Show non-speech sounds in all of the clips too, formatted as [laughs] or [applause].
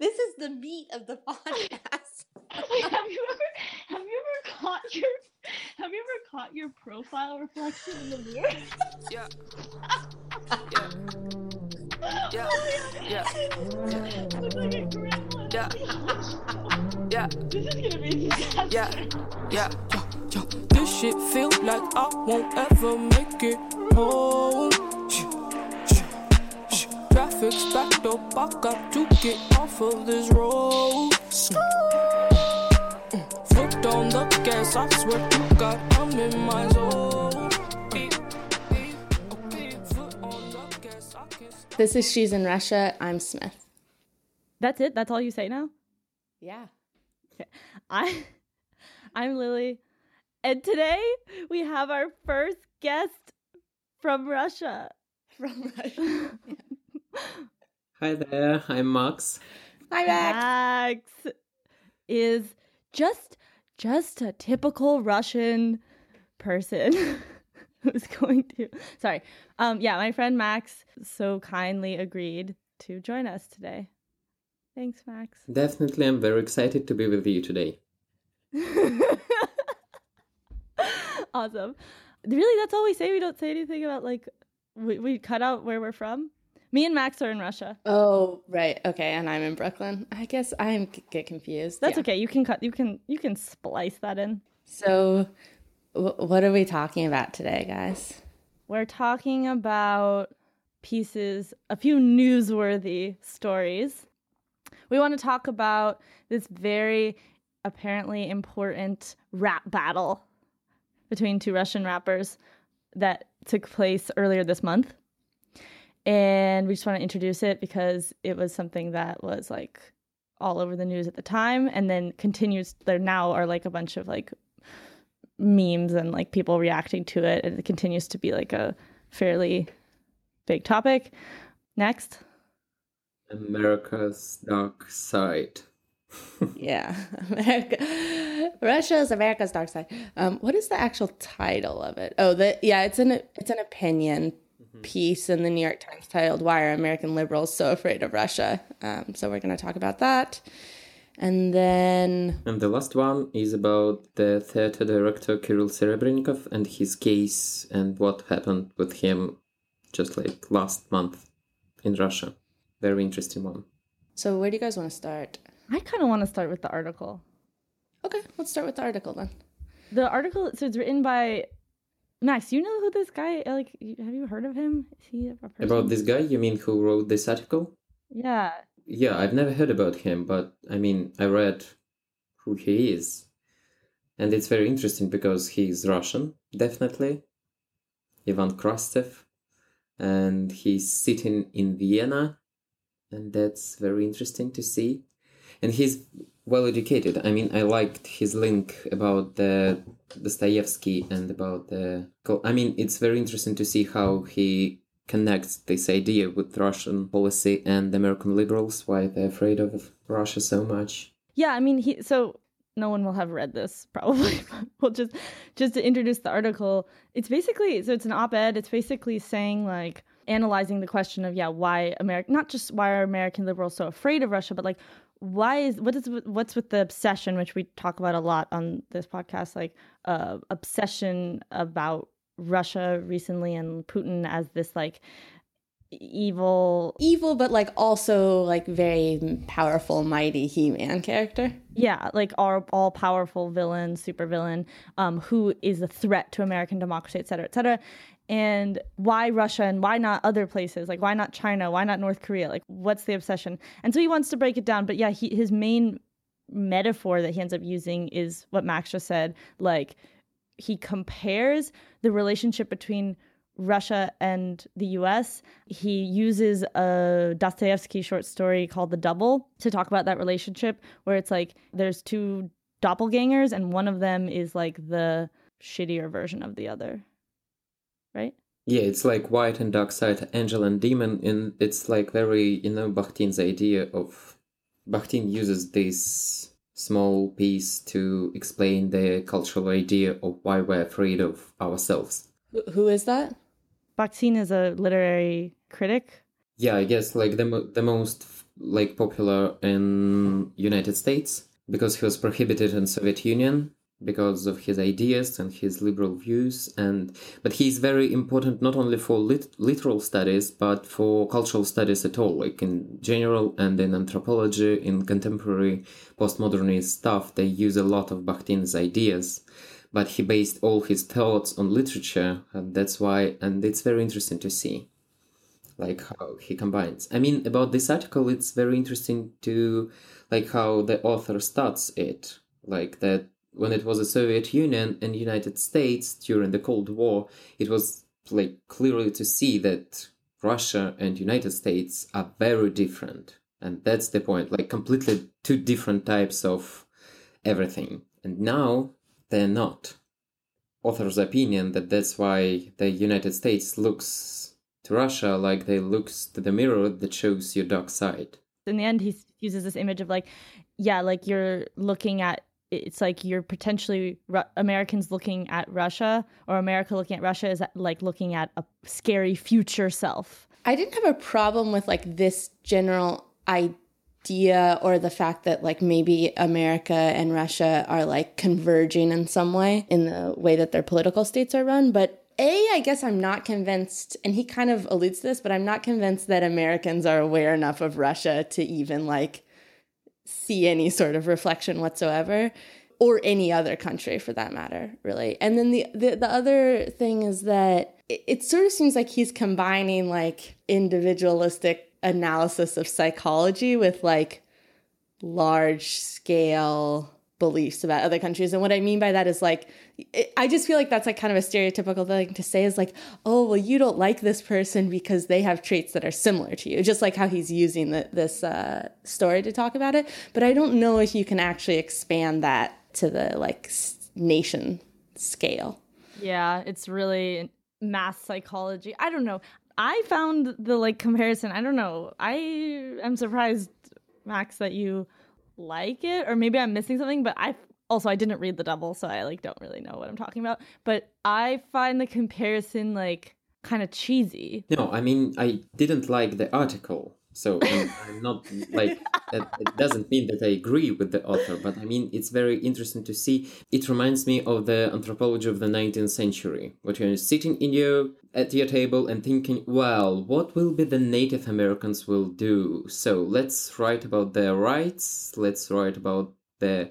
This is the meat of the [laughs] podcast. Wait, have you ever have you ever caught your have you ever caught your profile reflection in the mirror? Yeah. [laughs] Oh yeah. Yeah. Yeah. Look like a grandma. Yeah. Yeah. This is gonna be a disaster. Yeah. Yeah. Yo, this shit feel like I won't ever make it home. Traffic's backed up, I got to get off of this road. Mm. Foot on the gas, I swear to God, I'm in my zone. Foot on the gas, I can't stop. This is She's in Russia. I'm Smith. That's it. That's all you say now. Yeah. I, [laughs] I'm Lily, and today we have our first guest from Russia. From [laughs] Russia. Hi there, I'm Max. Hi, Max. Max is just just a typical Russian person [laughs] who's going to. Sorry. Um. Yeah, my friend Max so kindly agreed to join us today. Thanks, Max. Definitely, I'm very excited to be with you today. [laughs] awesome. Really, that's all we say. We don't say anything about like we, we cut out where we're from. Me and Max are in Russia. Oh, right. Okay, and I'm in Brooklyn. I guess I get confused. That's Yeah. okay. You can cut. You can you can splice that in. So, w- what are we talking about today, guys? We're talking about pieces, a few newsworthy stories. We want to talk about this very apparently important rap battle between two Russian rappers that took place earlier this month. And we just want to introduce it because it was something that was like all over the news at the time and then continues there now are like a bunch of like memes and like people reacting to it and it continues to be like a fairly big topic. Next. America's Dark Side. [laughs] Yeah, America, Russia is America's dark side. Um, what is the actual title of it? Oh, the yeah, it's an it's an opinion piece in the New York Times titled "Why Are American Liberals So Afraid of Russia?" Um, so we're going to talk about that, and then And the last one is about the theater director Kirill Serebrennikov and his case and what happened with him just like last month in Russia. Very interesting one. so where do you guys want to start? I kind of want to start with the article. Okay, let's start with the article then. The article so it's written by Max, you know who this guy like have you heard of him? Is he a person? About this guy, you mean who wrote this article? Yeah. Yeah, I've never heard about him, but I mean, I read who he is. And it's very interesting because he's Russian, definitely. Ivan Krastev. And he's sitting in Vienna. And that's very interesting to see. And he's well educated. I mean, I liked his link about the Dostoevsky and about the. I mean, it's very interesting to see how he connects this idea with Russian policy and American liberals, why they're afraid of Russia so much. Yeah, I mean he so no one will have read this probably. [laughs] we'll just just to introduce the article. It's basically so it's an op-ed. It's basically saying like analyzing the question of yeah, why America not just why are American liberals so afraid of Russia, but like why is what is what's with the obsession which we talk about a lot on this podcast like uh obsession about Russia recently and Putin as this like evil Evil, but like also like very powerful, mighty He-Man character. yeah like all, all powerful villain super villain um, who is a threat to american democracy et cetera et cetera and why russia and why not other places like why not china why not north korea like what's the obsession and so he wants to break it down but yeah he, his main metaphor that he ends up using is what max just said like he compares the relationship between Russia and the US. He uses a Dostoevsky short story called The Double to talk about that relationship, where it's like there's two doppelgangers, and one of them is like the shittier version of the other. Right? Yeah, it's like white and dark side, angel and demon, and it's like very, you know, Bakhtin's idea of. Bakhtin uses this small piece to explain the cultural idea of why we're afraid of ourselves. Who is that? Bakhtin is a literary critic. Yeah, I guess like the mo- the most like popular in United States because he was prohibited in Soviet Union because of his ideas and his liberal views and but he's very important not only for lit- literal studies but for cultural studies at all like in general and in anthropology in contemporary postmodernist stuff they use a lot of bakhtin's ideas but he based all his thoughts on literature and that's why and it's very interesting to see like how he combines. I mean about this article it's very interesting to like how the author starts it like that when it was the Soviet Union and United States during the Cold War, it was like clearly to see that Russia and United States are very different. And that's the point, like completely two different types of everything. And now they're not. Author's opinion that that's why the United States looks to Russia like they looks to the mirror that shows your dark side. In the end, he uses this image of like, yeah, like you're looking at it's like you're potentially Ru- Americans looking at Russia or America looking at Russia is like looking at a scary future self. I didn't have a problem with like this general idea or the fact that like maybe America and Russia are like converging in some way in the way that their political states are run, but a, I guess I'm not convinced, and he kind of alludes to this, but I'm not convinced that Americans are aware enough of Russia to even like see any sort of reflection whatsoever or any other country for that matter really. And then the the, the other thing is that it, it sort of seems like he's combining like individualistic analysis of psychology with like large scale beliefs about other countries. And what I mean by that is like, I just feel like that's like kind of a stereotypical thing to say is like, oh, well, you don't like this person because they have traits that are similar to you, just like how he's using the, this uh, story to talk about it. But I don't know if you can actually expand that to the like nation scale. Yeah, it's really mass psychology. I don't know. I found the like comparison. I don't know. I am surprised, Max, that you like it or maybe i'm missing something but i also i didn't read the double so i like don't really know what i'm talking about but i find the comparison like kind of cheesy no i mean i didn't like the article so I'm, I'm not [laughs] like it, it doesn't mean that I agree with the author, but I mean it's very interesting to see. It reminds me of the anthropology of the 19th century, what you're sitting in your at your table and thinking, well, what will be the Native Americans will do? So let's write about their rights. Let's write about the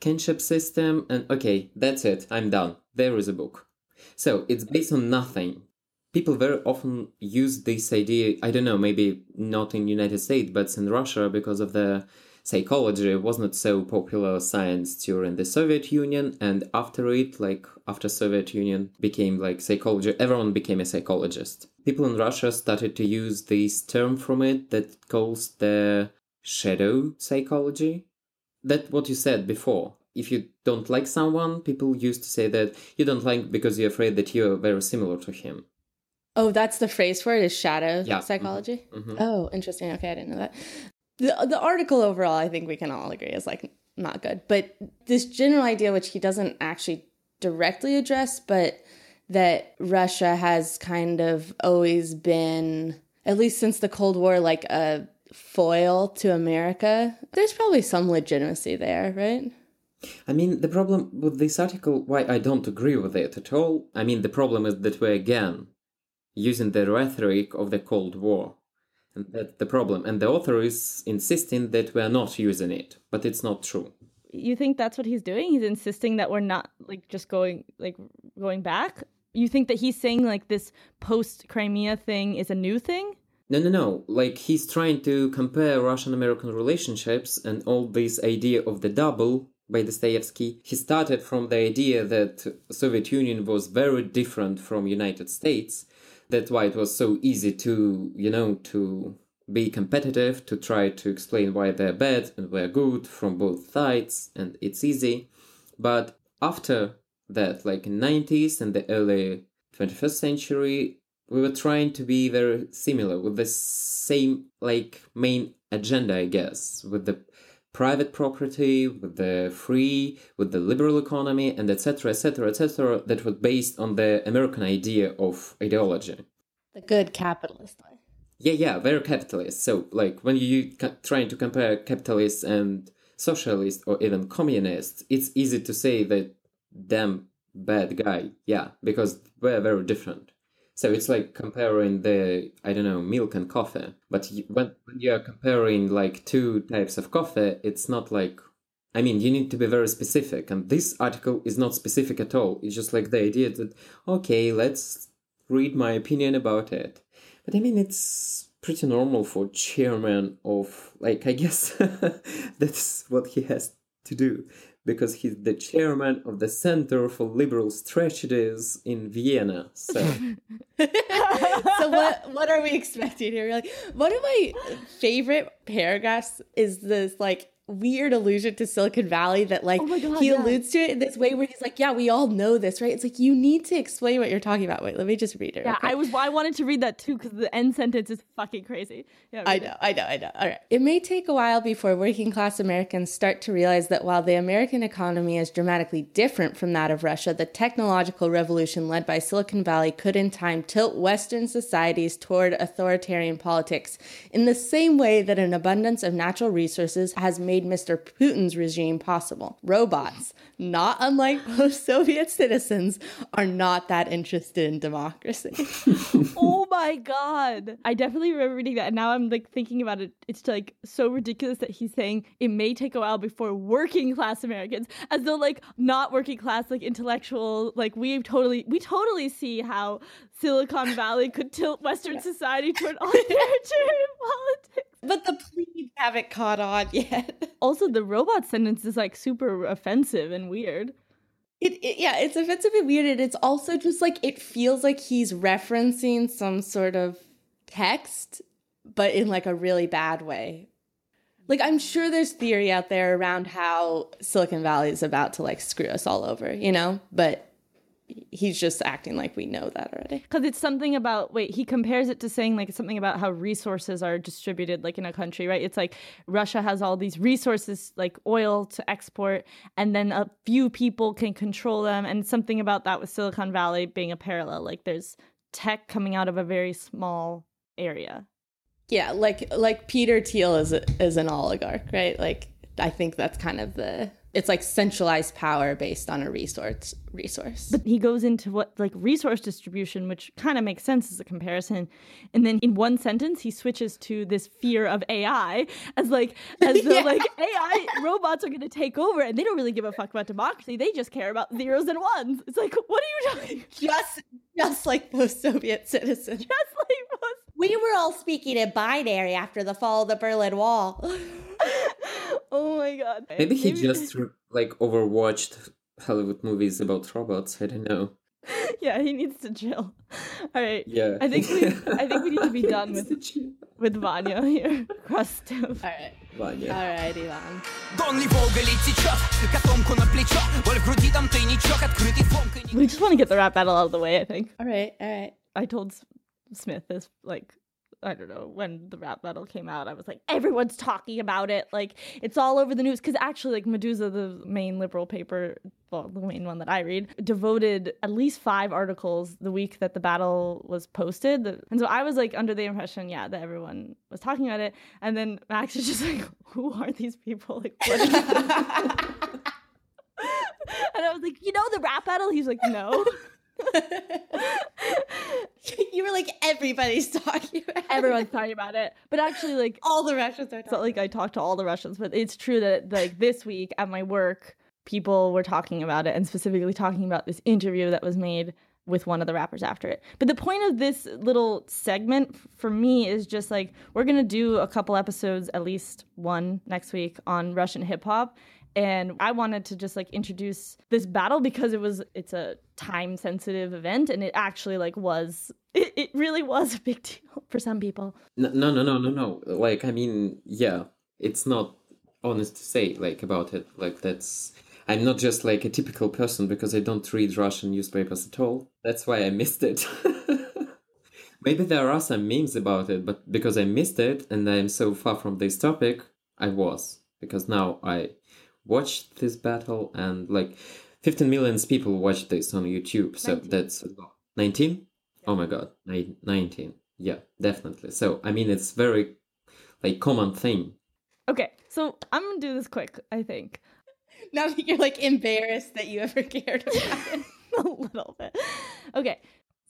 kinship system, and okay, that's it. I'm done. There is a book. So it's based on nothing people very often use this idea i don't know maybe not in united states but in russia because of the psychology was not so popular science during the soviet union and after it like after soviet union became like psychology everyone became a psychologist people in russia started to use this term from it that calls the shadow psychology that what you said before if you don't like someone people used to say that you don't like because you're afraid that you're very similar to him Oh, that's the phrase for it is shadow Yeah. psychology. Mhm. Oh, interesting. Okay, I didn't know that. The the article overall, I think we can all agree is like not good. But this general idea, which he doesn't actually directly address, but that Russia has kind of always been, at least since the Cold War, like a foil to America. There's probably some legitimacy there, right? I mean, the problem with this article, why I don't agree with it at all, I mean, the problem is that we're again using the rhetoric of the Cold War. And that's the problem. And the author is insisting that we are not using it, but it's not true. you think that's what he's doing he's insisting that we're not like just going like going back you think that he's saying like this post crimea thing is a new thing No, no, no. Like he's trying to compare Russian-American relationships and all this idea of the double by Dostoevsky. He started from the idea that Soviet Union was very different from United States. That's why it was so easy to, you know, to be competitive, to try to explain why they're bad and we're good from both sides, and it's easy. But after that, like in 90s and the early 21st century, we were trying to be very similar with the same like main agenda i guess with the private property with the free with the liberal economy and etc etc etc that was based on the american idea of ideology The good capitalist yeah, yeah, very capitalist. So, like, when you trying to compare capitalists and socialists or even communists, it's easy to say that damn bad guy. Yeah, because we're very different. So it's like comparing the I don't know milk and coffee. But when when you are comparing like two types of coffee, it's not like I mean you need to be very specific. And this article is not specific at all. It's just like the idea that okay, let's read my opinion about it. But I mean it's pretty normal for chairman of like I guess [laughs] that's what he has to do because he's the chairman of the Center for Liberal Strategies in Vienna. So [laughs] so what what are we expecting here? Like one of my favorite paragraphs is this like weird allusion to Silicon Valley that like Oh God, he yeah. alludes to it in this way where he's like, Yeah, we all know this, right? It's like you need to explain what you're talking about. Wait, let me just read it. Yeah. I was. I wanted to read that too because the end sentence is fucking crazy. Yeah, I read it. know, I know, I know. All right. It may take a while before working class Americans start to realize that while the American economy is dramatically different from that of Russia, the technological revolution led by Silicon Valley could in time tilt Western societies toward authoritarian politics in the same way that an abundance of natural resources has made Mr. Putin's regime possible. Robots, not unlike [laughs] most Soviet citizens, are not that interested in democracy. [laughs] oh my god i definitely remember reading that and now i'm like thinking about it it's like so ridiculous that he's saying it may take a while before working class americans as though like not working class like intellectual like we totally we totally see how silicon valley could tilt western society toward authoritarian [laughs] politics but the plebes haven't caught on yet. [laughs] also the robot sentence is like super offensive and weird It, it yeah, it's offensive and weird, and it's also just like it feels like he's referencing some sort of text, but in like a really bad way. Like I'm sure there's theory out there around how Silicon Valley is about to like screw us all over, you know, but he's just acting like we know that already. because it's something about wait he compares it to saying like something about how resources are distributed like in a country right it's like russia has all these resources like oil to export and then a few people can control them and something about that with silicon valley being a parallel like there's tech coming out of a very small area Yeah, like like Peter Thiel is a, is an oligarch, right? Like I think that's kind of the it's like centralized power based on a resource resource. but he goes into what like resource distribution which kind of makes sense as a comparison and then in one sentence he switches to this fear of ai as like as though [laughs] Yeah. like ai robots are going to take over and they don't really give a fuck about democracy they just care about zeros and ones it's like what are you doing just just like those Soviet citizens. [laughs] just like most We were all speaking in binary after the fall of the Berlin Wall. [laughs] oh my god maybe he just [laughs] like overwatched Hollywood movies about robots. I don't know. yeah he needs to chill all right Yeah, i think we i think we need to be [laughs] done with with vanya here [laughs] crustive All right, Vanya. all right, Ivan. Донный Волга течет, котомку на плечо Боль в груди, там тайничок, открытый фомка we just want to get the rap battle out of the way i think All right, all right. I told S- Smith this like I don't know when the rap battle came out. I was like, everyone's talking about it. Like it's all over the news because actually, like Meduza, the main liberal paper, well, the main one that I read, devoted at least five articles the week that the battle was posted. And so I was like under the impression, yeah, that everyone was talking about it. And then Max is just [laughs] like, who are these people? Like, what [laughs] and I was like, you know, the rap battle. He's like, no. [laughs] [laughs] you were like everybody's talking about. it. Everyone's talking about it, but actually, like all the Russians are not like I talked to all the Russians, but it's true that like this week at my work, people were talking about it and specifically talking about this interview that was made with one of the rappers after it. But the point of this little segment for me is just like we're going to do a couple episodes, at least one next week on Russian hip hop. And I wanted to just like introduce this battle because it was it's a time sensitive event and it actually like was [laughs] it, it really was a big deal for some people. No, no, no, no, no, no. Like, I mean, yeah, it's not honest to say like about it. Like, that's I'm not just like a typical person because I don't read Russian newspapers at all. That's why I missed it. [laughs] Maybe there are some memes about it, but because I missed it and I'm so far from this topic, I was because now I watched this battle and like 15 millions people watched this on YouTube. So 19. that's a lot. 19? Oh my god, 19. Yeah, definitely. So I mean, it's very like common thing. Okay, so I'm gonna do this quick. I think [laughs] Now that you're like embarrassed that you ever [laughs] cared about it. [laughs] a little bit. Okay,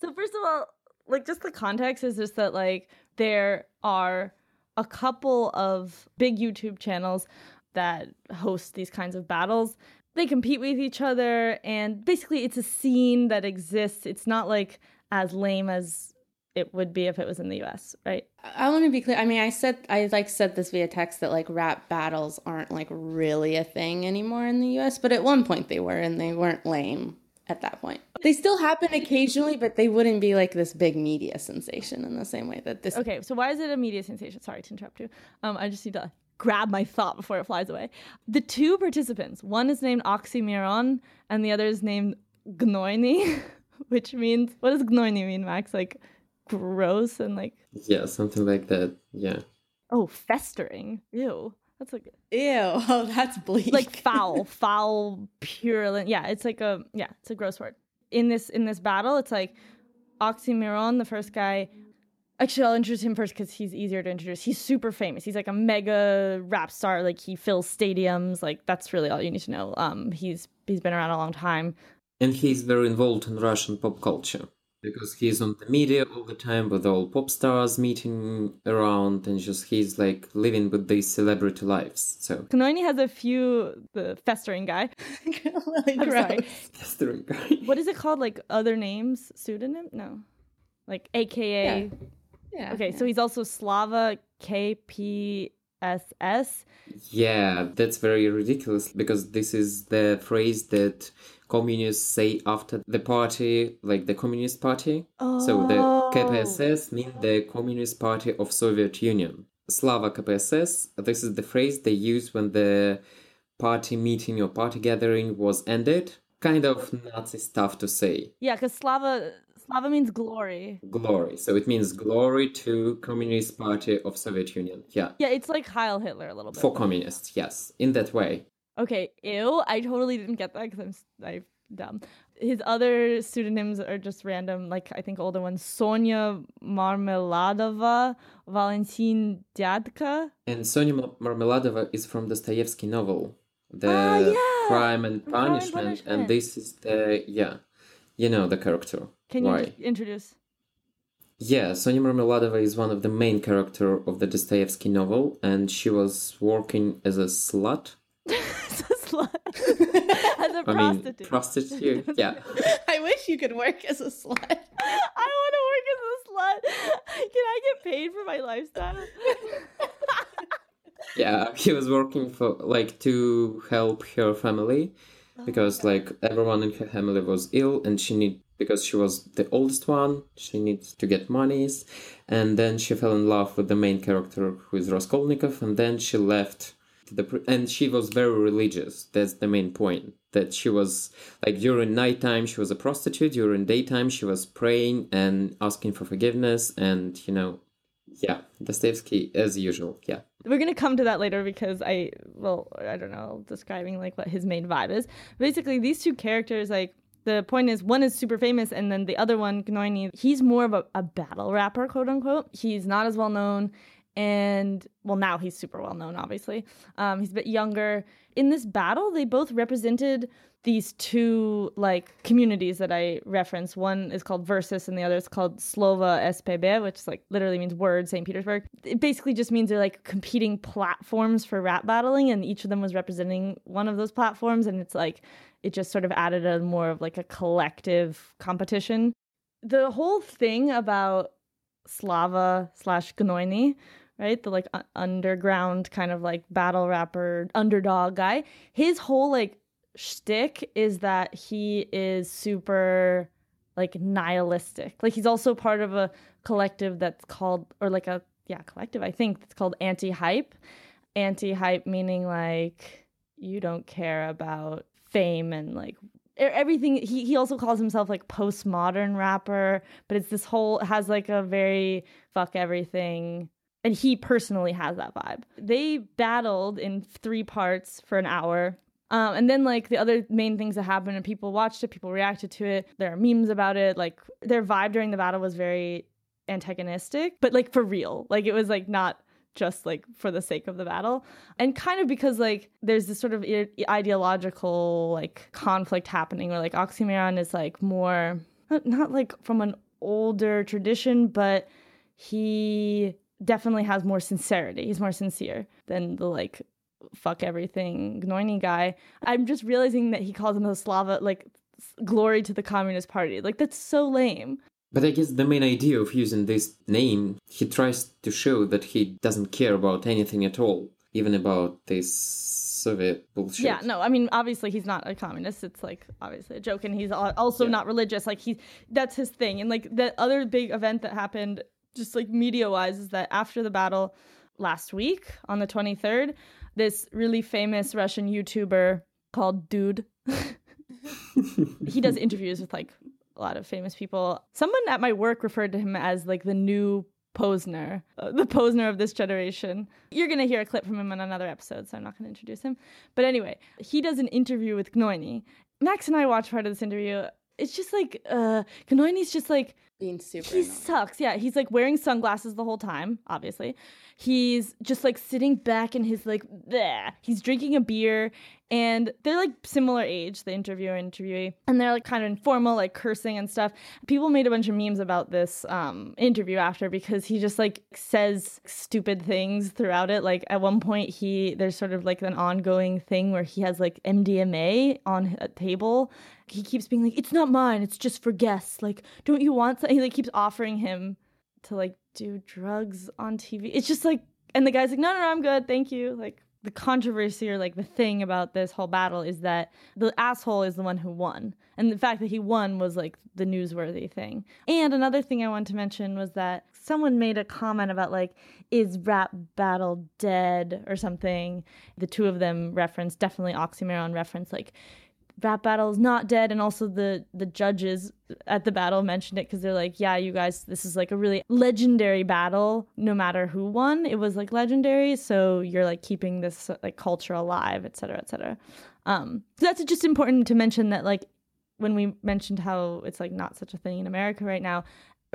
so first of all, like just the context is just that like there are a couple of big YouTube channels that host these kinds of battles. They compete with each other, and basically, it's a scene that exists. It's not like as lame as it would be if it was in the US, right? I want to be clear. I mean, I said I like said this via text that like rap battles aren't like really a thing anymore in the US, but at one point they were and they weren't lame at that point. They still happen occasionally, but they wouldn't be like this big media sensation in the same way that this Okay, so why is it a media sensation? Sorry to interrupt you. Um, I just need to grab my thought before it flies away. The two participants, one is named Oxymiron and the other is named Gnoini, [laughs] which means what does Gnoini mean, Max? Like gross and like Yeah, something like that. Yeah. oh festering. Ew. That's like Ew, oh [laughs] that's bleak. like foul, [laughs] foul, purulent. Yeah, it's like a yeah, it's a gross word. In this in this battle, it's like Oxymiron, the first guy. Actually, I'll introduce him first because he's easier to introduce. He's super famous. He's like a mega rap star. Like he fills stadiums. Like that's really all you need to know. Um, he's he's been around a long time. And he's very involved in Russian pop culture because he's on the media all the time with all pop stars meeting around and just he's like living with these celebrity lives. So Gnoini has a few. The festering guy. [laughs] really I'm sorry. gross. that's the right guy. What is it called? Like other names, pseudonym? No, like AKA. Yeah. Okay, so he's also Slava KPSS. Yeah, that's very ridiculous because this is the phrase that communists say after the party, like the Communist Party. So the Oh. KPSS means the Communist Party of Soviet Union. Slava KPSS, this is the phrase they use when the party meeting or party gathering was ended. Kind of Nazi stuff to say. Yeah, because Slava Slava means glory. Glory. So it means glory to Communist Party of Soviet Union. Yeah. Yeah, it's like Heil Hitler a little bit. For communists, yes. In that way. Okay, ew. I totally didn't get that because I'm I'm dumb. His other pseudonyms are just random, like I think older ones: Sonia Marmeladova, Valentin Dyadka. And Sonia Marmeladova is from Dostoevsky novel, The Ah, yeah! Crime and Crime and Punishment. Punishment. And this is the, yeah, you know the character. Can you just introduce? Yeah, Sonia Marmeladova is one of the main character of the Dostoevsky novel, and she was working as a slut. [laughs] As a slut. [laughs] As a I mean, prostitute. prostitute. yeah. [laughs] I wish you could work as a slut. I want to work as a slut. Can I get paid for my lifestyle? Yeah, he was working for like to help her family oh because like everyone in her family was ill and she need because she was the oldest one, she needs to get monies and then she fell in love with the main character who is Raskolnikov and then she left the and she was very religious. That's the main point. That she was like during nighttime she was a prostitute, during daytime she was praying and asking for forgiveness and you know yeah, Dostoevsky as usual. Yeah. We're gonna come to that later because I well I don't know describing like what his main vibe is. Basically, these two characters like the point is one is super famous and then the other one Gnoini he's more of a, a battle rapper quote unquote. He's not as well known and well now he's super well known obviously. Um, he's a bit younger. In this battle, they both represented these two like communities that I reference One is called Versus and the other is called Slova SPB, which like literally means word St. Petersburg. It basically just means they're like competing platforms for rap battling and each of them was representing one of those platforms and it's like it just sort of added a more of like a collective competition. The whole thing about Slava slash Gnoini, right? The like underground kind of like battle rapper underdog guy. His whole like shtick is that he is super like nihilistic. Like he's also part of a collective that's called or like a yeah, collective I think that's called anti-hype. Anti-hype meaning like you don't care about fame and like everything he, he also calls himself like postmodern rapper but it's this whole has like a very fuck everything and he personally has that vibe they battled in three parts for an hour um, and then like the other main things that happened and people watched it people reacted to it there are memes about it like their vibe during the battle was very antagonistic, but like for real. Like it was like not just like for the sake of the battle. And kind of because like there's this sort of ideological like conflict happening where like Oxymiron is like more not, like from an older tradition, but he definitely has more sincerity. He's more sincere than the like fuck everything Gnoini guy. I'm just realizing that he calls him the Slava like glory to the Communist Party. Like that's so lame. But I guess the main idea of using this name, he tries to show that he doesn't care about anything at all, even about this Soviet bullshit. Yeah, no, I mean obviously he's not a communist. It's like obviously a joke, and he's also Yeah. not religious. Like he, that's his thing. And like the other big event that happened, just like media wise, is that after the battle last week on the 23rd, this really famous Russian YouTuber called Dude. [laughs] [laughs] he does interviews with like a lot of famous people. Someone at my work referred to him as like the new Posner, uh, the Posner of this generation. You're going to hear a clip from him in another episode, so I'm not going to introduce him. But anyway, he does an interview with Gnoini. Max and I watched part of this interview. It's just like, uh, Gnoini's just like, Being super. he annoying. sucks. Yeah, he's like wearing sunglasses the whole time, obviously. He's just like sitting back in his like bleh. He's drinking a beer and they're like similar age, the interviewer and interviewee, and they're like kind of informal, like cursing and stuff. People made a bunch of memes about this um interview after because he just like says stupid things throughout it. Like at one point he there's sort of like an ongoing thing where he has like MDMA on a table he keeps being like, "It's not mine. It's just for guests. Like, don't you want?" [laughs] He like keeps offering him to like do drugs on TV. It's just like, and the guy's like, "No, no, no, I'm good. Thank you." Like the controversy or like the thing about this whole battle is that the asshole is the one who won, and the fact that he won was like the newsworthy thing. And another thing I wanted to mention was that someone made a comment about like, "Is rap battle dead?" or something. The two of them referenced definitely oxymiron reference like rap battle is not dead and also the the judges at the battle mentioned it because they're like yeah you guys this is like a really legendary battle no matter who won it was like legendary so you're like keeping this like culture alive et cetera et cetera. Um so that's just important to mention that like when we mentioned how it's like not such a thing in america right now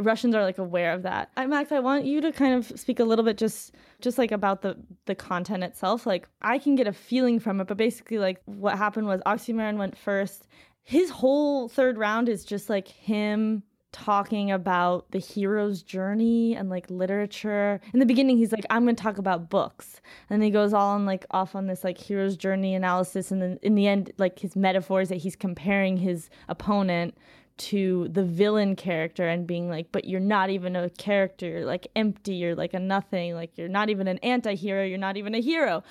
russians are like aware of that. I, max i want you to kind of speak a little bit just just like about the the content itself. Like i can get a feeling from it but basically like what happened was oxymiron went first. His whole third round is just like him talking about the hero's journey and like literature. In the beginning he's like i'm going to talk about books. And then he goes all on like off on this like hero's journey analysis. And then in the end like his metaphors that he's comparing his opponent to the villain character and being like, but you're not even a character, you're like empty, you're like a nothing, like you're not even an anti-hero, you're not even a hero.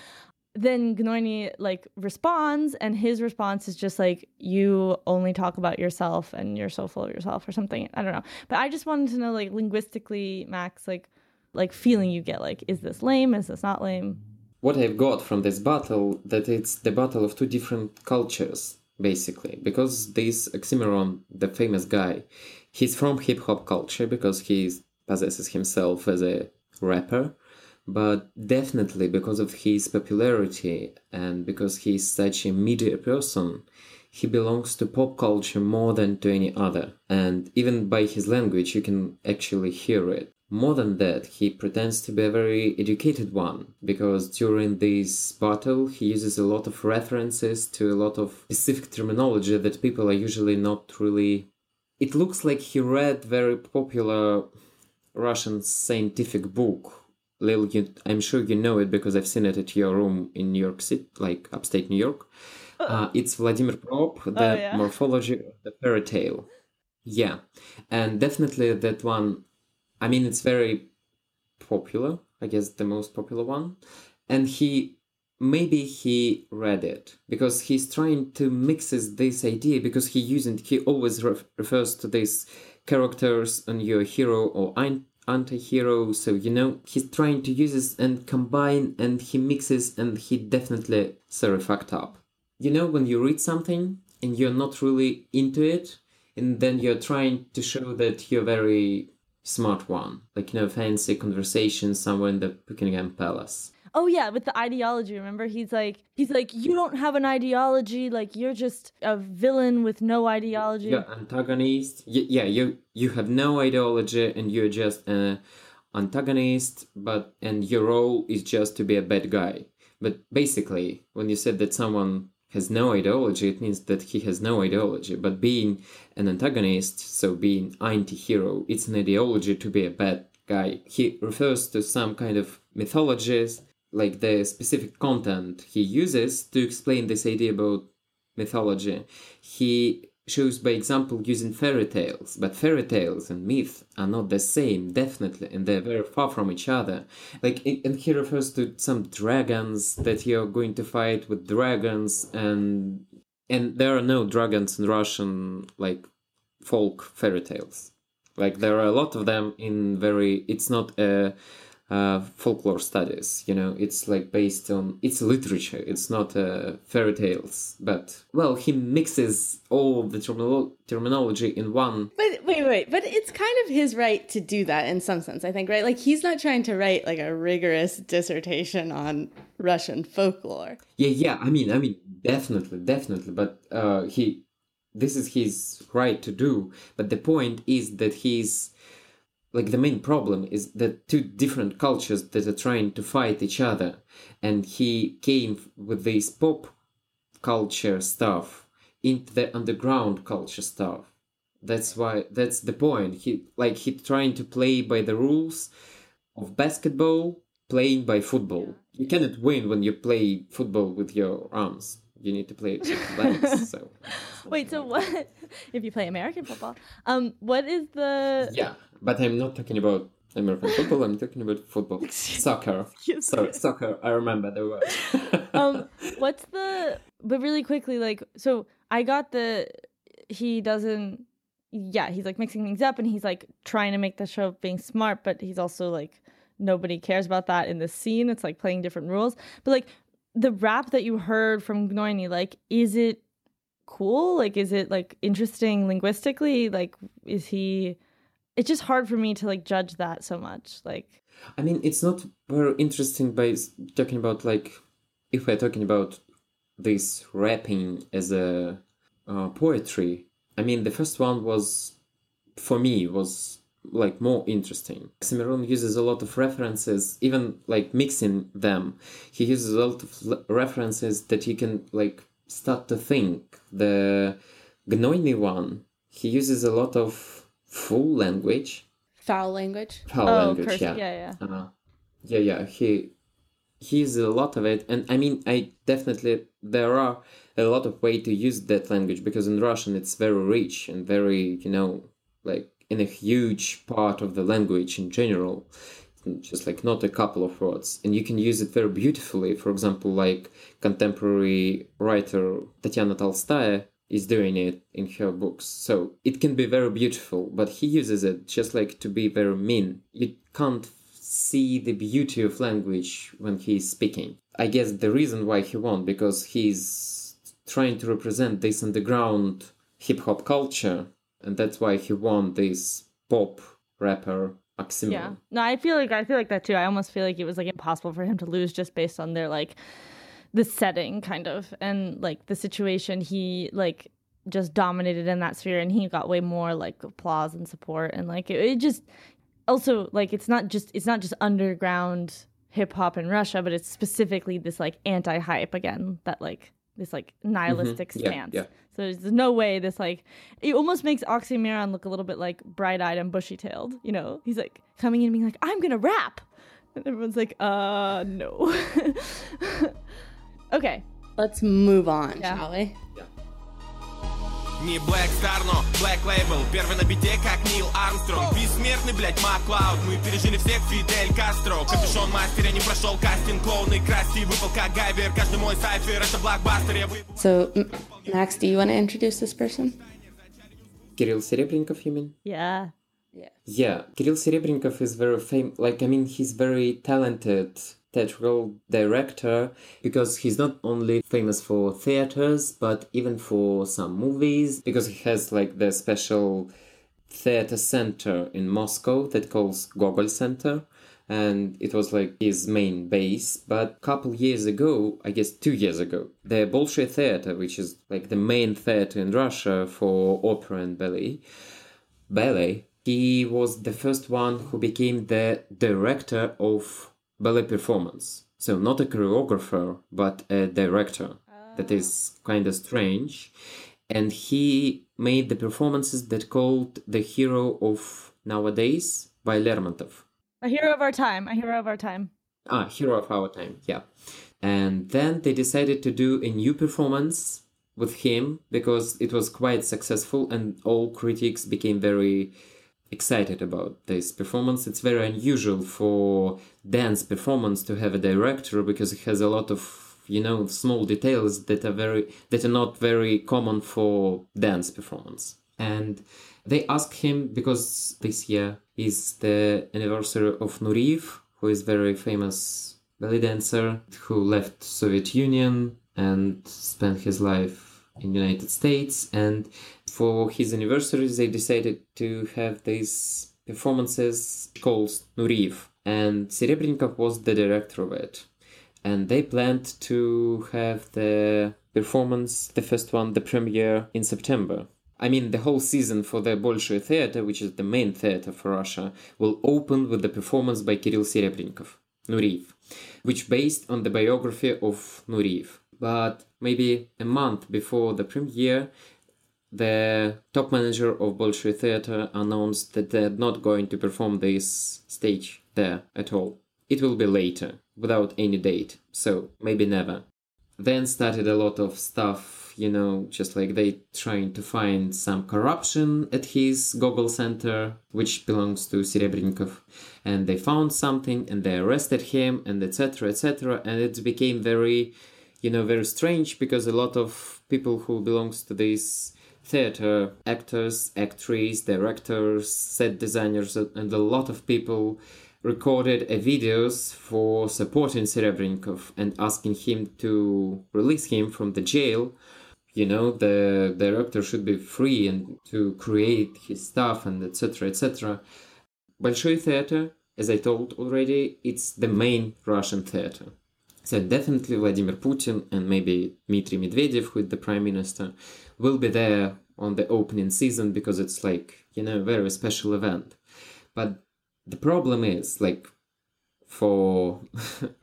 Then Gnoini like responds, and his response is just like, you only talk about yourself and you're so full of yourself or something. I don't know. But I just wanted to know like linguistically, Max, like like feeling you get, like, is this lame? Is this not lame? what I've got from this battle that it's the battle of two different cultures basically because this Oxymiron, the famous guy, he's from hip hop culture because he possesses himself as a rapper, but definitely because of his popularity and because he's such a media person, he belongs to pop culture more than to any other. And even by his language, you can actually hear it. More than that, he pretends to be a very educated one, because during this battle he uses a lot of references to a lot of specific terminology that people are usually not really. It looks like he read very popular Russian scientific book. Lil, you, I'm sure you know it because I've seen it at your room in New York City, like upstate New York. Uh, it's Vladimir Propp, the Oh, yeah. morphology of the fairy tale. Yeah, and definitely that one. I mean, it's very popular. I guess the most popular one, and he maybe he read it because he's trying to mixes this idea because he using he always ref- refers to these characters and your hero or anti-hero so you know he's trying to use this and combine and he mixes and he definitely sorry fucked up you know when you read something and you're not really into it and then you're trying to show that you're very smart one like you know fancy conversation somewhere in the buckingham palace Oh yeah, with the ideology. Remember, he's like, he's like, you don't have an ideology. Like you're just a villain with no ideology. You're antagonist. Y- yeah, you you have no ideology and you're just an antagonist. But and your role is just to be a bad guy. But basically, when you said that someone has no ideology, it means that he has no ideology. But being an antagonist, so being anti-hero, it's an ideology to be a bad guy. He refers to some kind of mythologies, like the specific content he uses to explain this idea about mythology. He shows by example using fairy tales, but fairy tales and myth are not the same, definitely, and they're very far from each other. Like, and he refers to some dragons that you're going to fight with dragons, and and there are no dragons in Russian like folk fairy tales. Like there are a lot of them in very. It's not a uh, folklore studies. You know, it's like based on it's literature. It's not uh, fairy tales. But well, he mixes all of the termino- terminology in one. But wait, wait, but it's kind of his right to do that in some sense, I think, right? Like he's not trying to write like a rigorous dissertation on Russian folklore. Yeah, yeah. I mean, I mean, definitely, definitely. But uh, he, this is his right to do. But the point is that he's like the main problem is that two different cultures that are trying to fight each other and he came with this pop culture stuff into the underground culture stuff. That's why that's the point. He like he trying to play by the rules of basketball playing by football. You cannot win when you play football with your arms you need to play [laughs] legs so Wait, so what? [laughs] If you play American football, um, what is the? Yeah, but I'm not talking about American football. I'm talking about football, [laughs] soccer. Sorry, soccer. I remember the word. um what's the but really quickly like so i got the he doesn't yeah he's like mixing things up and he's like trying to make the show being smart but he's also like nobody cares about that in the scene it's like playing different rules but like the rap that you heard from Gnoini, like is it cool? Like is it like interesting linguistically? Like is he it's just hard for me to like judge that so much like. I mean, it's not very interesting by talking about like if we're talking about this rapping as a uh, poetry. I mean, the first one was for me was like more interesting. Cimarron uses a lot of references, even like mixing them. He uses a lot of l- references that you can like start to think. The Gnoini one, he uses a lot of full language, Foul language. foul oh language. curse- yeah, yeah yeah uh, yeah, yeah. He he uses a lot of it, and I mean, I definitely there are a lot of way to use that language because in Russian it's very rich and very you know like in a huge part of the language in general, just like not a couple of words, and you can use it very beautifully. For example, like contemporary writer Tatiana Tolstaya is doing it in her books. So it can be very beautiful, but he uses it just like to be very mean. You can't see the beauty of language when he's speaking. I guess the reason why he won because he's trying to represent this underground hip hop culture, and that's why he won this pop rapper oxymiron. Yeah. No, I feel like I feel like that too. I almost feel like it was like impossible for him to lose just based on their like the setting kind of and like the situation he like just dominated in that sphere and he got way more like applause and support and like it, it just also like it's not just it's not just underground hip hop in Russia, but it's specifically this like anti hype again that like this like nihilistic Mm-hmm. Yeah, stance. yeah. So there's no way this like it almost makes Oxymiron look a little bit like bright eyed and bushy tailed. You know, he's like coming in and being like, "I'm gonna rap," and everyone's like, "Uh, no." [laughs] okay, Let's move on, Yeah. shall we? Не Black Star, но Black Label Первый на бите, как Нил Армстронг Бессмертный, блять, Маклауд Мы пережили всех Фидель Кастро Капюшон мастера не прошел кастинг Клоун и красти выпал как Гайвер Каждый мой сайфер это блокбастер Я выпал So, M- Max, do you want to introduce this person? Kirill Serebrennikov, you mean? yeah, Yeah. Yeah, Kirill Serebrennikov is very famous. Like, I mean, he's very talented theatrical director because he's not only famous for theaters but even for some movies because he has like the special theater center in Moscow that calls Gogol Center and it was like his main base. But a couple years ago, I guess two years ago, the Bolshoi Theater, which is like the main theater in Russia for opera and ballet, ballet, he was the first one who became the director of ballet performance. So not a choreographer, but a director. That is kind of strange. And he made the performances that called The Hero of Nowadays by Lermontov. A hero of our time. A hero of our time. Ah, Hero of Our Time, yeah. And then they decided to do a new performance with him because it was quite successful and all critics became very excited about this performance. It's very unusual for dance performance to have a director because it has a lot of you know small details that are very that are not very common for dance performance. And they asked him because this year is the anniversary of Nureyev, who is very famous belly dancer who left Soviet Union and spent his life in the United States and for his anniversary, they decided to have these performances called Nureyev and Serebrennikov was the director of it and they planned to have the performance the first one the premiere in September I mean, the whole season for the Bolshoi Theater, which is the main theater for Russia, will open with the performance by Kirill Serebrennikov, Nureyev, which based on the biography of Nureyev. But maybe a month before the premiere, the top manager of Bolshoi Theater announced that they're not going to perform this stage there at all. It will be later, without any date, so maybe never. Then started a lot of stuff you know, just like they trying to find some corruption at his Gogol Center, which belongs to Serebrennikov, and they found something and they arrested him and etc. etc. And it became very, you know, very strange because a lot of people who belongs to this theater, actors, actresses, directors, set designers, and a lot of people recorded videos for supporting Serebrennikov and asking him to release him from the jail. You know the director should be free and to create his stuff and etc etc Bolshoi theater as i told already it's the main russian theater so definitely vladimir putin and maybe dmitry medvedev who is the prime minister will be there on the opening season because it's like you know a very special event. But the problem is like for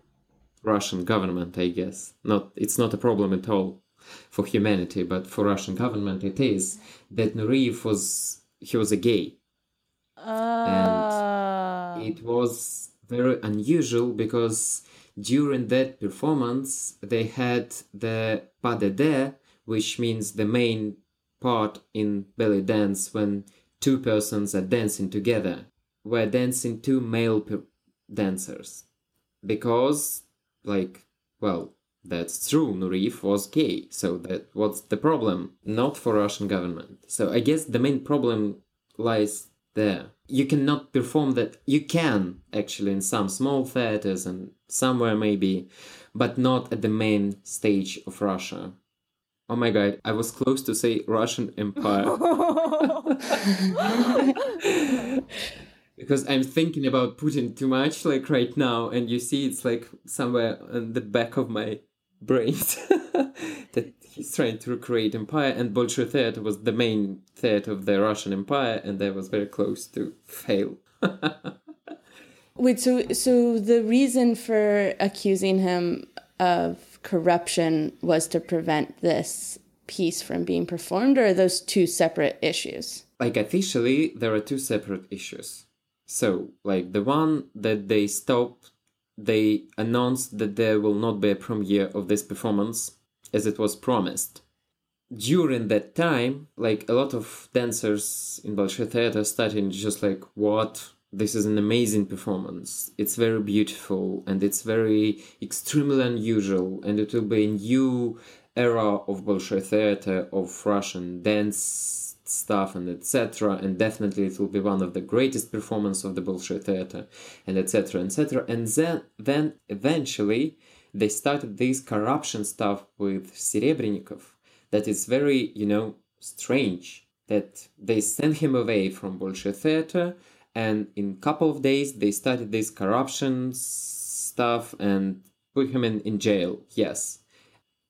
[laughs] russian government i guess. Not it's not a problem at all for humanity, but for Russian government it is that Nureyev was he was a gay, Uh, and it was very unusual because during that performance they had the pas de deux, which means the main part in belly dance when two persons are dancing together, were dancing two male per- dancers because like well that's true, Nureyev was gay, so that what's the problem? Not for Russian government. So I guess the main problem lies there. You cannot perform that. You can actually in some small theaters and somewhere maybe, but not at the main stage of Russia. Oh my god, I was close to say Russian Empire. [laughs] because I'm thinking about Putin too much, like right now, and you see it's like somewhere in the back of my brains [laughs] that he's trying to recreate empire and Bolshoi theater was the main theater of the Russian empire and that was very close to fail. [laughs] Wait, so so the reason for accusing him of corruption was to prevent this piece from being performed, or are those two separate issues? like officially there are two separate issues. So like the one that they stopped they announced that there will not be a premiere of this performance as it was promised. During that time, like a lot of dancers in Bolshoi Theater started just like, what? This is an amazing performance. It's very beautiful and it's very extremely unusual and it will be a new era of Bolshoi Theater, of Russian dance stuff and etc and definitely it will be one of the greatest performance of the Bolshoi theater and etc etc and then then eventually they started this corruption stuff with Serebrennikov that is very you know strange that they sent him away from Bolshoi theater and in couple of days they started this corruption stuff and put him in, in jail. Yes.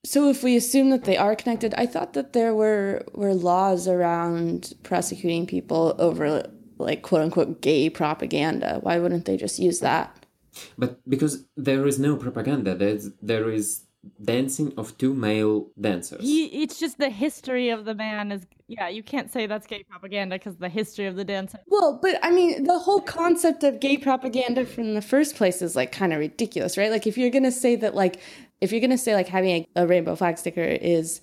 So if we assume that they are connected, I thought that there were were laws around prosecuting people over like quote unquote gay propaganda. Why wouldn't they just use that? But because there is no propaganda, there's, there is dancing of two male dancers. He, it's just the history of the man is yeah. You can't say that's gay propaganda because the history of the dancer. Well, but I mean, the whole concept of gay propaganda from the first place is like kind of ridiculous, right? Like if you're gonna say that like if you're gonna say like having a, a rainbow flag sticker is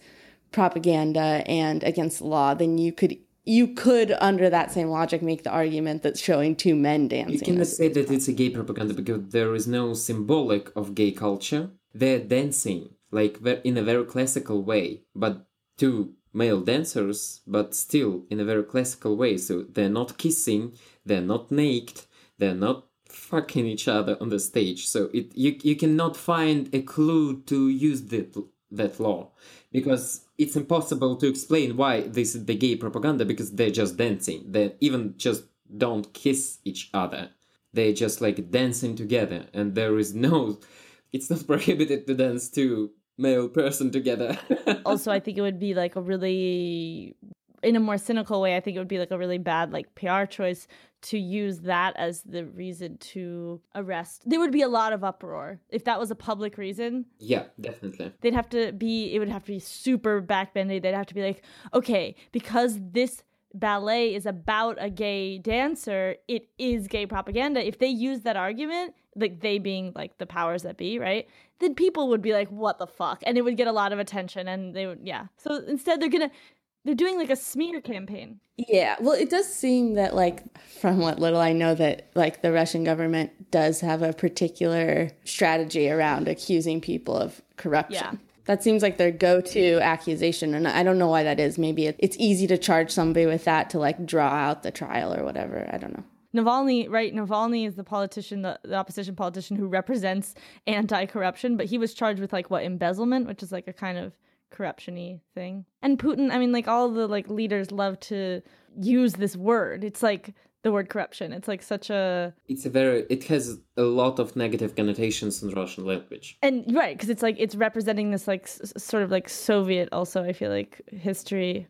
propaganda and against the law, then you could you could under that same logic make the argument that showing two men dancing. You cannot say that it's a gay propaganda because there is no symbolic of gay culture. They're dancing like in a very classical way, but two male dancers, but still in a very classical way. So they're not kissing, they're not naked, they're not fucking each other on the stage. So it you you cannot find a clue to use that that law because it's impossible to explain why this is the gay propaganda because they're just dancing. They even just don't kiss each other. They're just like dancing together, and there is no. [laughs] It's not [laughs] prohibited to dance two male person together. [laughs] also, I think it would be like a really, in a more cynical way, I think it would be like a really bad like PR choice to use that as the reason to arrest. There would be a lot of uproar if that was a public reason. yeah, definitely. They'd have to be. It would have to be super backbendy. They'd have to be like, okay, because this ballet is about a gay dancer, it is gay propaganda. If they use that argument, like they being like the powers that be, right? Then people would be like, what the fuck? And it would get a lot of attention and they would, yeah. So instead, they're gonna, they're doing like a smear campaign. Yeah, well, it does seem that, like, from what little I know, that like the Russian government does have a particular strategy around accusing people of corruption. Yeah. That seems like their go-to accusation, and I don't know why that is. Maybe it's easy to charge somebody with that to like draw out the trial or whatever. I don't know. Navalny, right? Navalny is the politician, the, the opposition politician who represents anti-corruption, but he was charged with like what embezzlement, which is like a kind of corruption-y thing. And Putin, I mean, like all the like leaders love to use this word. It's like the word corruption. It's like such a It's a very. It has a lot of negative connotations in Russian language. and right because it's like it's representing this like s- sort of like Soviet also. I feel like history.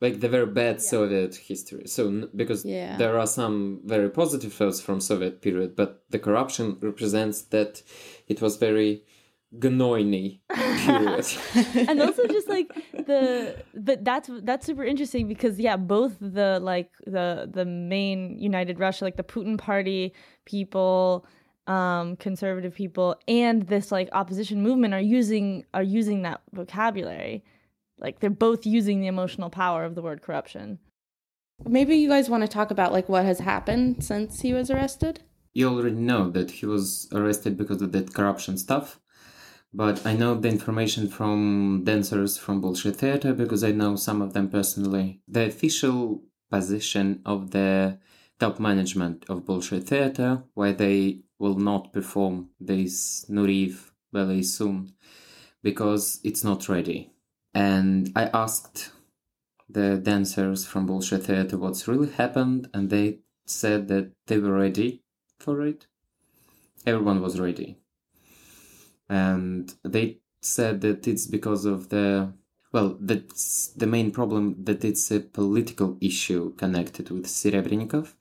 like the very bad Soviet history. So n- because Yeah. there are some very positive thoughts from Soviet period, but the corruption represents that it was very Gnoini period. [laughs] and also just like the but that's that's super interesting because yeah both the like the the main united russia like the putin party people um conservative people and this like opposition movement are using are using that vocabulary like they're both using the emotional power of the word corruption Maybe you guys want to talk about like what has happened since he was arrested. you already know that he was arrested because of that corruption stuff. But I know the information from dancers from Bolshoi Theater because I know some of them personally. The official position of the top management of Bolshoi Theater, why they will not perform this Nureyev ballet soon, because it's not ready. And I asked the dancers from Bolshoi Theater what's really happened, and they said that they were ready for it. Everyone was ready. And they said that it's because of the well, that's the main problem that it's a political issue connected with Serebrennikov.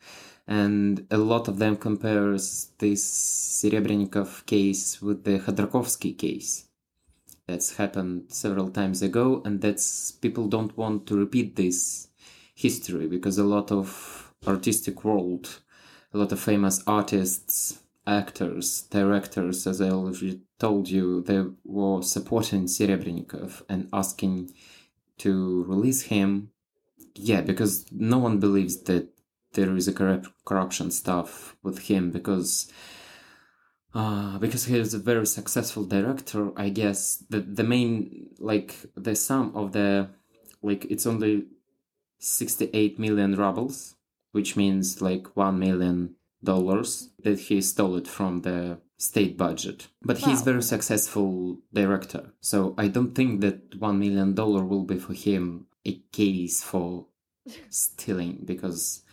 And a lot of them compares this Serebrennikov case with the Khodorkovsky case. That's happened several times ago, and that's people don't want to repeat this history because a lot of artistic world, a lot of famous artists, actors, directors, as I already told you, they were supporting Serebrennikov and asking to release him. Yeah, because no one believes that there is a corrupt corruption stuff with him because uh, because he is a very successful director, I guess the the main like the sum of the like it's only 68 million rubles, which means like 1 million dollars that he stole it from the state budget. But he's very successful director. So I don't think that 1 million dollar will be for him a case for [laughs] stealing because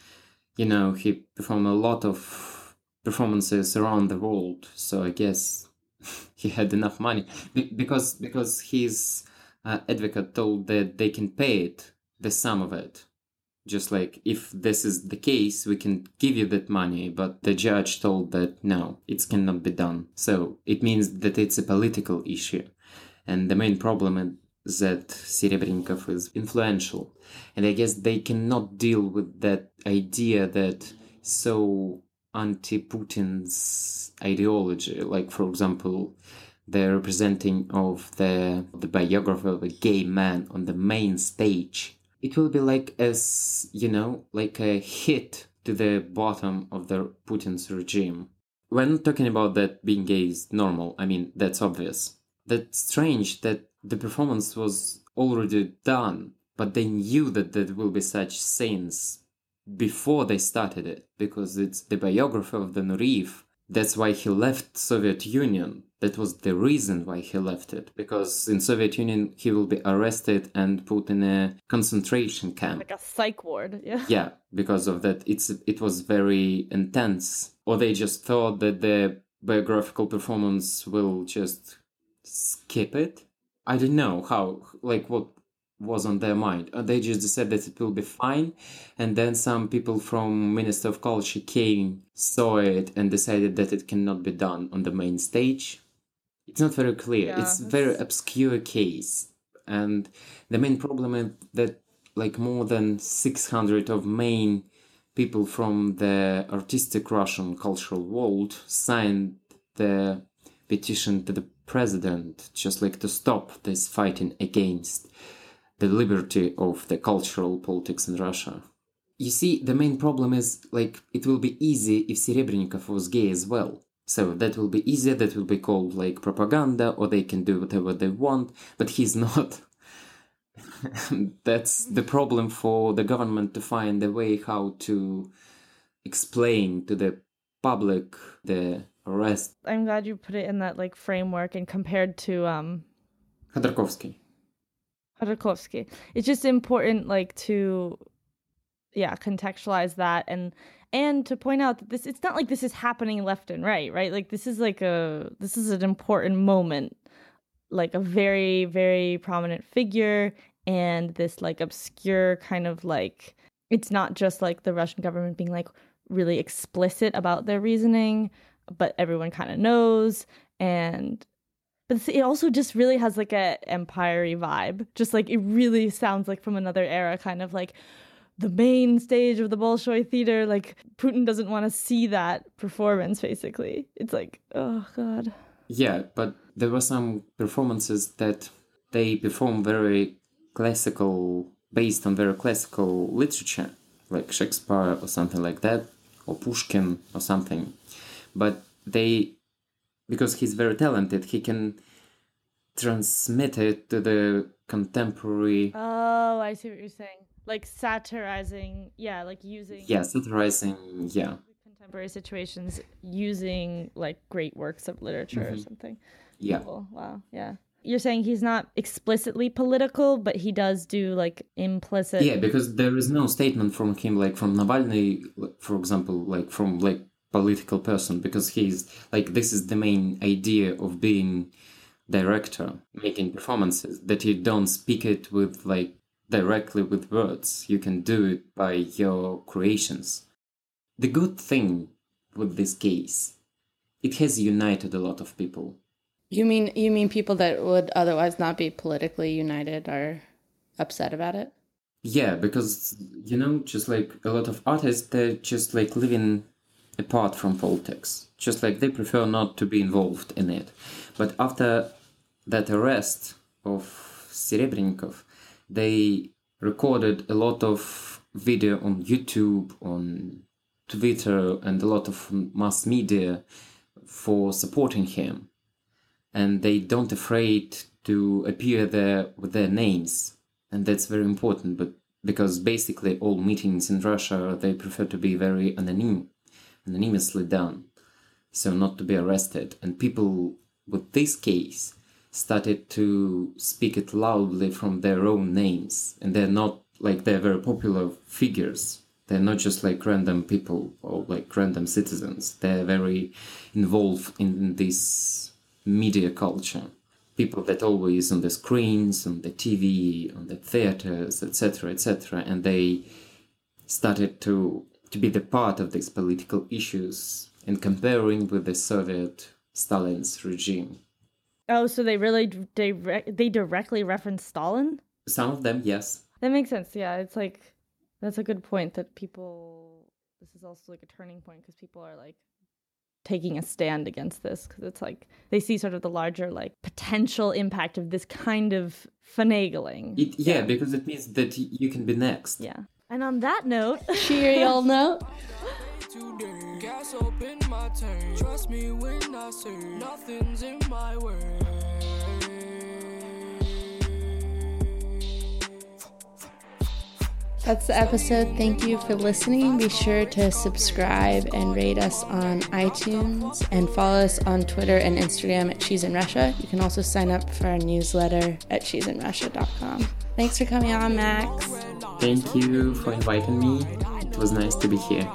you know, he performed a lot of performances around the world. So I guess [laughs] he had enough money Be- because because his uh, advocate told that they can pay it, the sum of it. Just like if this is the case, we can give you that money, but the judge told that no, it cannot be done. So it means that it's a political issue. And the main problem is that Serebrennikov is influential. And I guess they cannot deal with that idea that so anti Putin's ideology, like for example, the representing of the the biography of a gay man on the main stage. It will be like as you know, like a hit to the bottom of the Putin's regime. When talking about that being gay is normal, I mean that's obvious. That's strange that the performance was already done, but they knew that there will be such scenes before they started it because it's the biography of the Nureyev. That's why he left Soviet Union. That was the reason why he left it because in Soviet Union he will be arrested and put in a concentration camp. Like a psych ward. Yeah. Yeah, because of that, it's it was very intense. Or they just thought that the biographical performance will just skip it. I don't know how, like, what was on their mind. Uh, They just said that it will be fine, and then some people from Minister of Culture came, saw it, and decided that it cannot be done on the main stage. It's not very clear. Yeah, it's very obscure case, and the main problem is that like more than six hundred of main people from the artistic Russian cultural world signed the petition to the president, just like to stop this fighting against the liberty of the cultural politics in Russia. You see, the main problem is like it will be easy if Serebrennikov was gay as well. So that will be easier, that will be called like propaganda, or they can do whatever they want, but he's [laughs] not. [laughs] That's the problem for the government to find a way how to explain to the public the arrest. I'm glad you put it in that like framework and compared to um Khodorkovsky. Khodorkovsky. It's just important like to yeah, contextualize that and and to point out that this it's not like this is happening left and right, right? Like this is like a this is an important moment. Like a very very prominent figure and this like obscure kind of like it's not just like the Russian government being like really explicit about their reasoning, but everyone kind of knows and but it also just really has like a empire vibe. Just like it really sounds like from another era kind of like the main stage of the bolshoi theater. Like putin doesn't want to see that performance basically. It's like oh god. Yeah, but there were some performances that they perform very classical, based on very classical literature, like Shakespeare or something like that, or Pushkin or something. But they, because he's very talented, he can transmit it to the contemporary, oh i see what you're saying like satirizing yeah like using yeah, satirizing, yeah. contemporary situations using like great works of literature or mm-hmm. something Yeah. Cool. Wow. Yeah. You're saying he's not explicitly political, but he does do like implicit. Yeah, because there is no statement from him, like from Navalny, for example, like from like political person, because he's like this is the main idea of being director, making performances, that you don't speak it with like directly with words. You can do it by your creations. The good thing with this case, it has united a lot of people. You mean you mean people that would otherwise not be politically united are upset about it? Yeah, because you know, just like a lot of artists, they're just like living apart from politics. Just like they prefer not to be involved in it. But after that arrest of Serebrennikov, they recorded a lot of video on YouTube, on Twitter, and a lot of mass media for supporting him and they don't afraid to appear there with their names and that's very important but because basically all meetings in russia they prefer to be very anonym anonymously done so not to be arrested and people with this case started to speak it loudly from their own names and they're not like they're very popular figures They're not just like random people or like random citizens. They're very involved in this media culture. People that always on the screens, on the TV, on the theaters, etc., etc., and they started to to be the part of these political issues and comparing with the Soviet Stalin's regime. Oh, so they really direct they directly reference Stalin? Some of them, yes. That makes sense. Yeah, it's like that's a good point that people this is also like a turning point because people are like taking a stand against this because it's like they see sort of the larger like potential impact of this kind of finagling. It, yeah, because it means that you can be next. Yeah. And on that note, [laughs] Cheery old [laughs] note. today. Gas up in my tank. Trust me when I say nothing's in my way. That's the episode. Thank you for listening. Be sure to subscribe and rate us on iTunes and follow us on Twitter and Instagram at She's in Russia. You can also sign up for our newsletter at she'sinrussia.com. Thanks for coming on, Max. Thank you for inviting me. It was nice to be here.